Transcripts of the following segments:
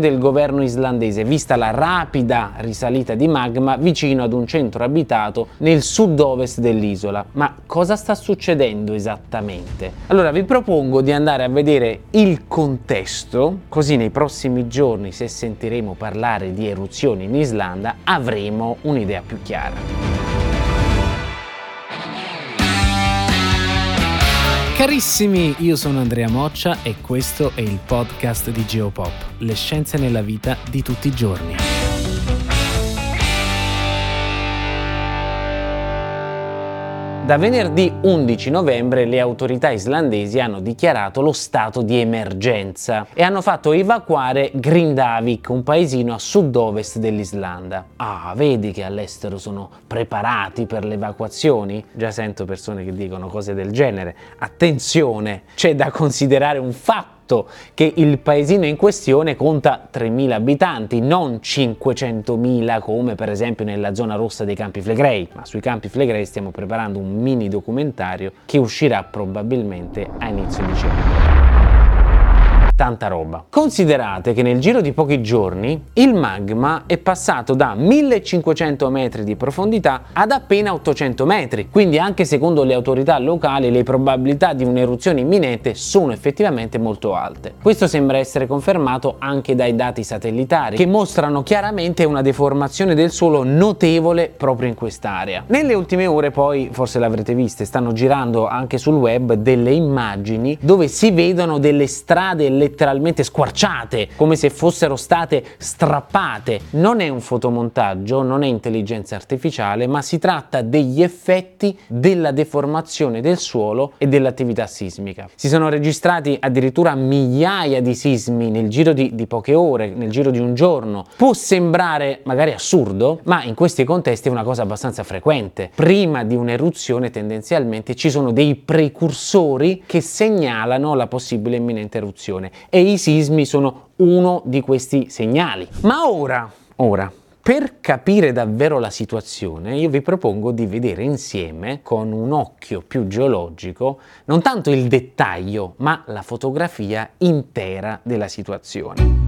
del governo islandese, vista la rapida risalita di magma vicino ad un centro abitato nel sud-ovest dell'isola. Ma cosa sta succedendo esattamente? Allora vi propongo di andare a vedere il contesto, così nei prossimi giorni, se sentiremo parlare di eruzioni in Islanda, avremo un'idea più chiara. Carissimi, io sono Andrea Moccia e questo è il podcast di Geopop, le scienze nella vita di tutti i giorni. Da venerdì 11 novembre le autorità islandesi hanno dichiarato lo stato di emergenza e hanno fatto evacuare Grindavik, un paesino a sud-ovest dell'Islanda. Ah, vedi che all'estero sono preparati per le evacuazioni? Già sento persone che dicono cose del genere. Attenzione, c'è da considerare un fatto che il paesino in questione conta 3.000 abitanti, non 500.000 come per esempio nella zona rossa dei Campi Flegrei, ma sui Campi Flegrei stiamo preparando un mini documentario che uscirà probabilmente a inizio dicembre tanta roba. Considerate che nel giro di pochi giorni il magma è passato da 1500 metri di profondità ad appena 800 metri, quindi anche secondo le autorità locali le probabilità di un'eruzione imminente sono effettivamente molto alte. Questo sembra essere confermato anche dai dati satellitari che mostrano chiaramente una deformazione del suolo notevole proprio in quest'area. Nelle ultime ore poi, forse l'avrete viste, stanno girando anche sul web delle immagini dove si vedono delle strade letteralmente squarciate, come se fossero state strappate. Non è un fotomontaggio, non è intelligenza artificiale, ma si tratta degli effetti della deformazione del suolo e dell'attività sismica. Si sono registrati addirittura migliaia di sismi nel giro di, di poche ore, nel giro di un giorno. Può sembrare magari assurdo, ma in questi contesti è una cosa abbastanza frequente. Prima di un'eruzione tendenzialmente ci sono dei precursori che segnalano la possibile imminente eruzione e i sismi sono uno di questi segnali. Ma ora, ora, per capire davvero la situazione, io vi propongo di vedere insieme, con un occhio più geologico, non tanto il dettaglio, ma la fotografia intera della situazione.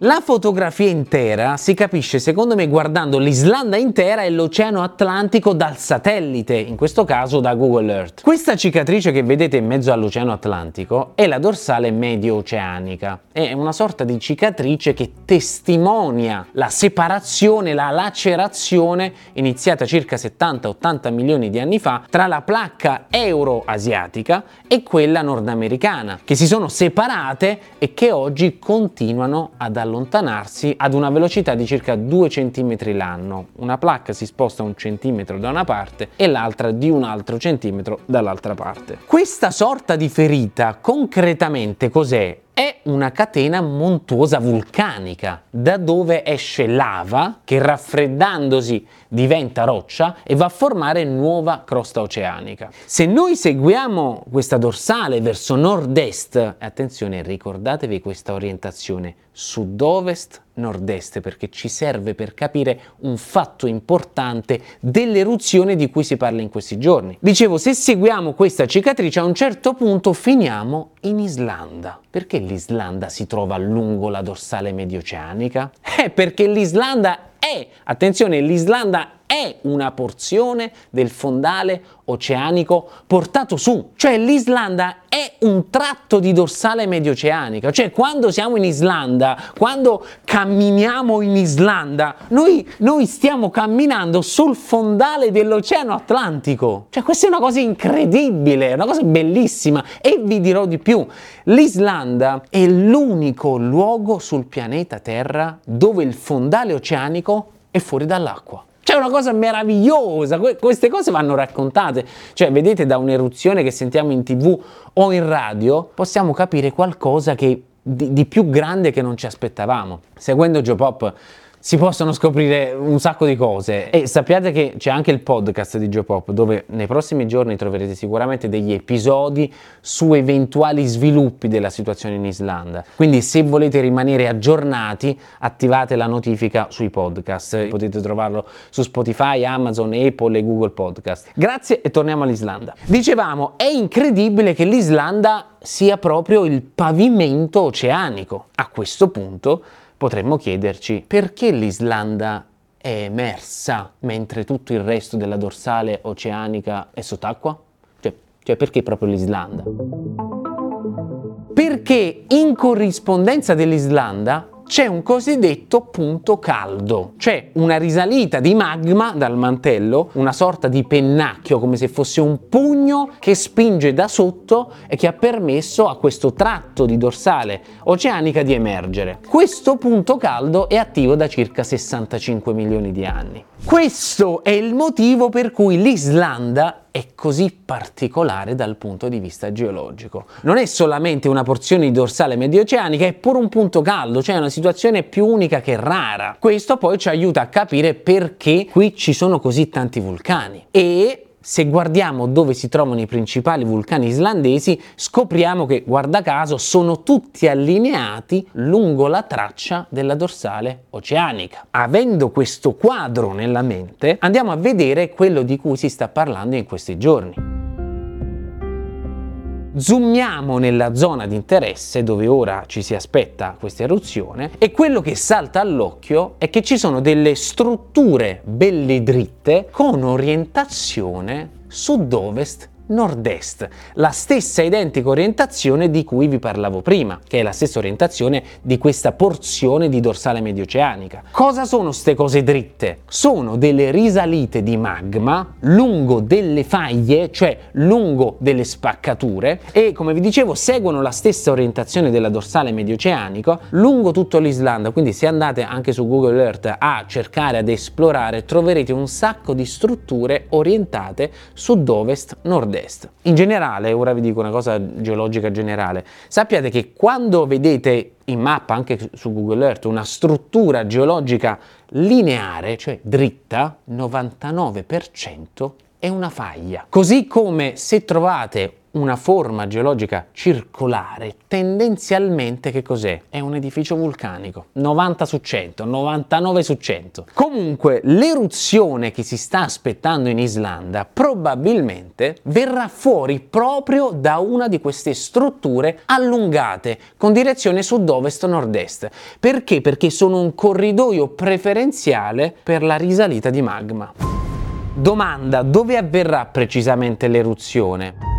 La fotografia intera si capisce secondo me guardando l'Islanda intera e l'Oceano Atlantico dal satellite, in questo caso da Google Earth. Questa cicatrice che vedete in mezzo all'Oceano Atlantico è la dorsale medio-oceanica. È una sorta di cicatrice che testimonia la separazione, la lacerazione iniziata circa 70-80 milioni di anni fa tra la placca euroasiatica e quella nordamericana, che si sono separate e che oggi continuano ad allontanarsi ad una velocità di circa 2 cm l'anno. Una placca si sposta un centimetro da una parte e l'altra di un altro centimetro dall'altra parte. Questa sorta di ferita concretamente cos'è? è una catena montuosa vulcanica, da dove esce lava che raffreddandosi diventa roccia e va a formare nuova crosta oceanica. Se noi seguiamo questa dorsale verso nord-est, attenzione, ricordatevi questa orientazione sud-ovest nord-est perché ci serve per capire un fatto importante dell'eruzione di cui si parla in questi giorni. Dicevo, se seguiamo questa cicatrice a un certo punto finiamo in Islanda. Perché l'Islanda si trova lungo la dorsale medioceanica? Eh, perché l'Islanda è, attenzione, l'Islanda è una porzione del fondale oceanico portato su, cioè l'Islanda è un tratto di dorsale medioceanica, cioè quando siamo in Islanda, quando camminiamo in Islanda, noi, noi stiamo camminando sul fondale dell'Oceano Atlantico, cioè questa è una cosa incredibile, una cosa bellissima. E vi dirò di più, l'Islanda è l'unico luogo sul pianeta Terra dove il fondale oceanico è fuori dall'acqua. C'è una cosa meravigliosa, que- queste cose vanno raccontate. Cioè, vedete da un'eruzione che sentiamo in tv o in radio, possiamo capire qualcosa che, di, di più grande che non ci aspettavamo. Seguendo Geopop si possono scoprire un sacco di cose e sappiate che c'è anche il podcast di Geopop dove nei prossimi giorni troverete sicuramente degli episodi su eventuali sviluppi della situazione in Islanda. Quindi se volete rimanere aggiornati attivate la notifica sui podcast, potete trovarlo su Spotify, Amazon, Apple e Google Podcast. Grazie e torniamo all'Islanda. Dicevamo, è incredibile che l'Islanda sia proprio il pavimento oceanico. A questo punto potremmo chiederci perché l'Islanda è emersa mentre tutto il resto della dorsale oceanica è sott'acqua? Cioè, cioè perché proprio l'Islanda? Perché in corrispondenza dell'Islanda c'è un cosiddetto punto caldo, cioè una risalita di magma dal mantello, una sorta di pennacchio come se fosse un pugno che spinge da sotto e che ha permesso a questo tratto di dorsale oceanica di emergere. Questo punto caldo è attivo da circa 65 milioni di anni. Questo è il motivo per cui l'Islanda è così particolare dal punto di vista geologico. Non è solamente una porzione di dorsale medioceanica, è pure un punto caldo, cioè una situazione più unica che rara. Questo poi ci aiuta a capire perché qui ci sono così tanti vulcani e se guardiamo dove si trovano i principali vulcani islandesi, scopriamo che, guarda caso, sono tutti allineati lungo la traccia della dorsale oceanica. Avendo questo quadro nella mente, andiamo a vedere quello di cui si sta parlando in questi giorni. Zoomiamo nella zona di interesse dove ora ci si aspetta questa eruzione e quello che salta all'occhio è che ci sono delle strutture belle dritte con orientazione sud-ovest nord-est, la stessa identica orientazione di cui vi parlavo prima, che è la stessa orientazione di questa porzione di dorsale medioceanica. Cosa sono queste cose dritte? Sono delle risalite di magma lungo delle faglie, cioè lungo delle spaccature e come vi dicevo seguono la stessa orientazione della dorsale medioceanico lungo tutto l'Islanda, quindi se andate anche su Google Earth a cercare ad esplorare troverete un sacco di strutture orientate sud-ovest nord-est sud-est. In generale, ora vi dico una cosa geologica generale, sappiate che quando vedete in mappa, anche su Google Earth, una struttura geologica lineare, cioè dritta, 99% è una faglia. Così come se trovate una forma geologica circolare, tendenzialmente che cos'è? È un edificio vulcanico. 90 su 100, 99 su 100. Comunque, l'eruzione che si sta aspettando in Islanda probabilmente verrà fuori proprio da una di queste strutture allungate con direzione sud-ovest-nord-est. Perché? Perché sono un corridoio preferenziale per la risalita di magma. Domanda, dove avverrà precisamente l'eruzione?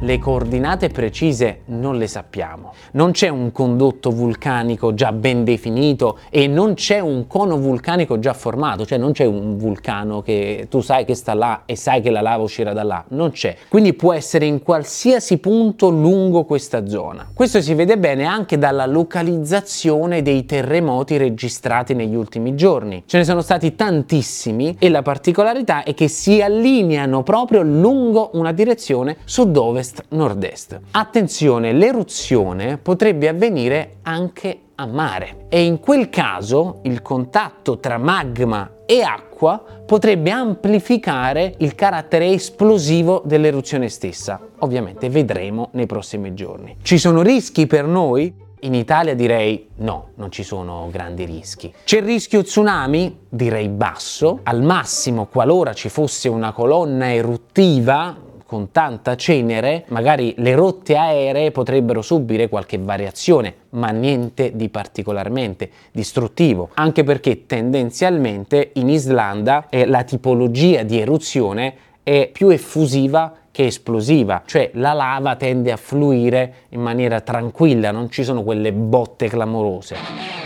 Le coordinate precise non le sappiamo. Non c'è un condotto vulcanico già ben definito e non c'è un cono vulcanico già formato, cioè non c'è un vulcano che tu sai che sta là e sai che la lava uscirà da là, non c'è. Quindi può essere in qualsiasi punto lungo questa zona. Questo si vede bene anche dalla localizzazione dei terremoti registrati negli ultimi giorni. Ce ne sono stati tantissimi e la particolarità è che si allineano proprio lungo una direzione sud-ovest ovest-nord-est. Attenzione, l'eruzione potrebbe avvenire anche a mare e in quel caso il contatto tra magma e acqua potrebbe amplificare il carattere esplosivo dell'eruzione stessa. Ovviamente vedremo nei prossimi giorni. Ci sono rischi per noi? In Italia direi no, non ci sono grandi rischi. C'è il rischio tsunami? Direi basso. Al massimo, qualora ci fosse una colonna eruttiva, con tanta cenere, magari le rotte aeree potrebbero subire qualche variazione, ma niente di particolarmente distruttivo, anche perché tendenzialmente in Islanda eh, la tipologia di eruzione è più effusiva che esplosiva, cioè la lava tende a fluire in maniera tranquilla, non ci sono quelle botte clamorose.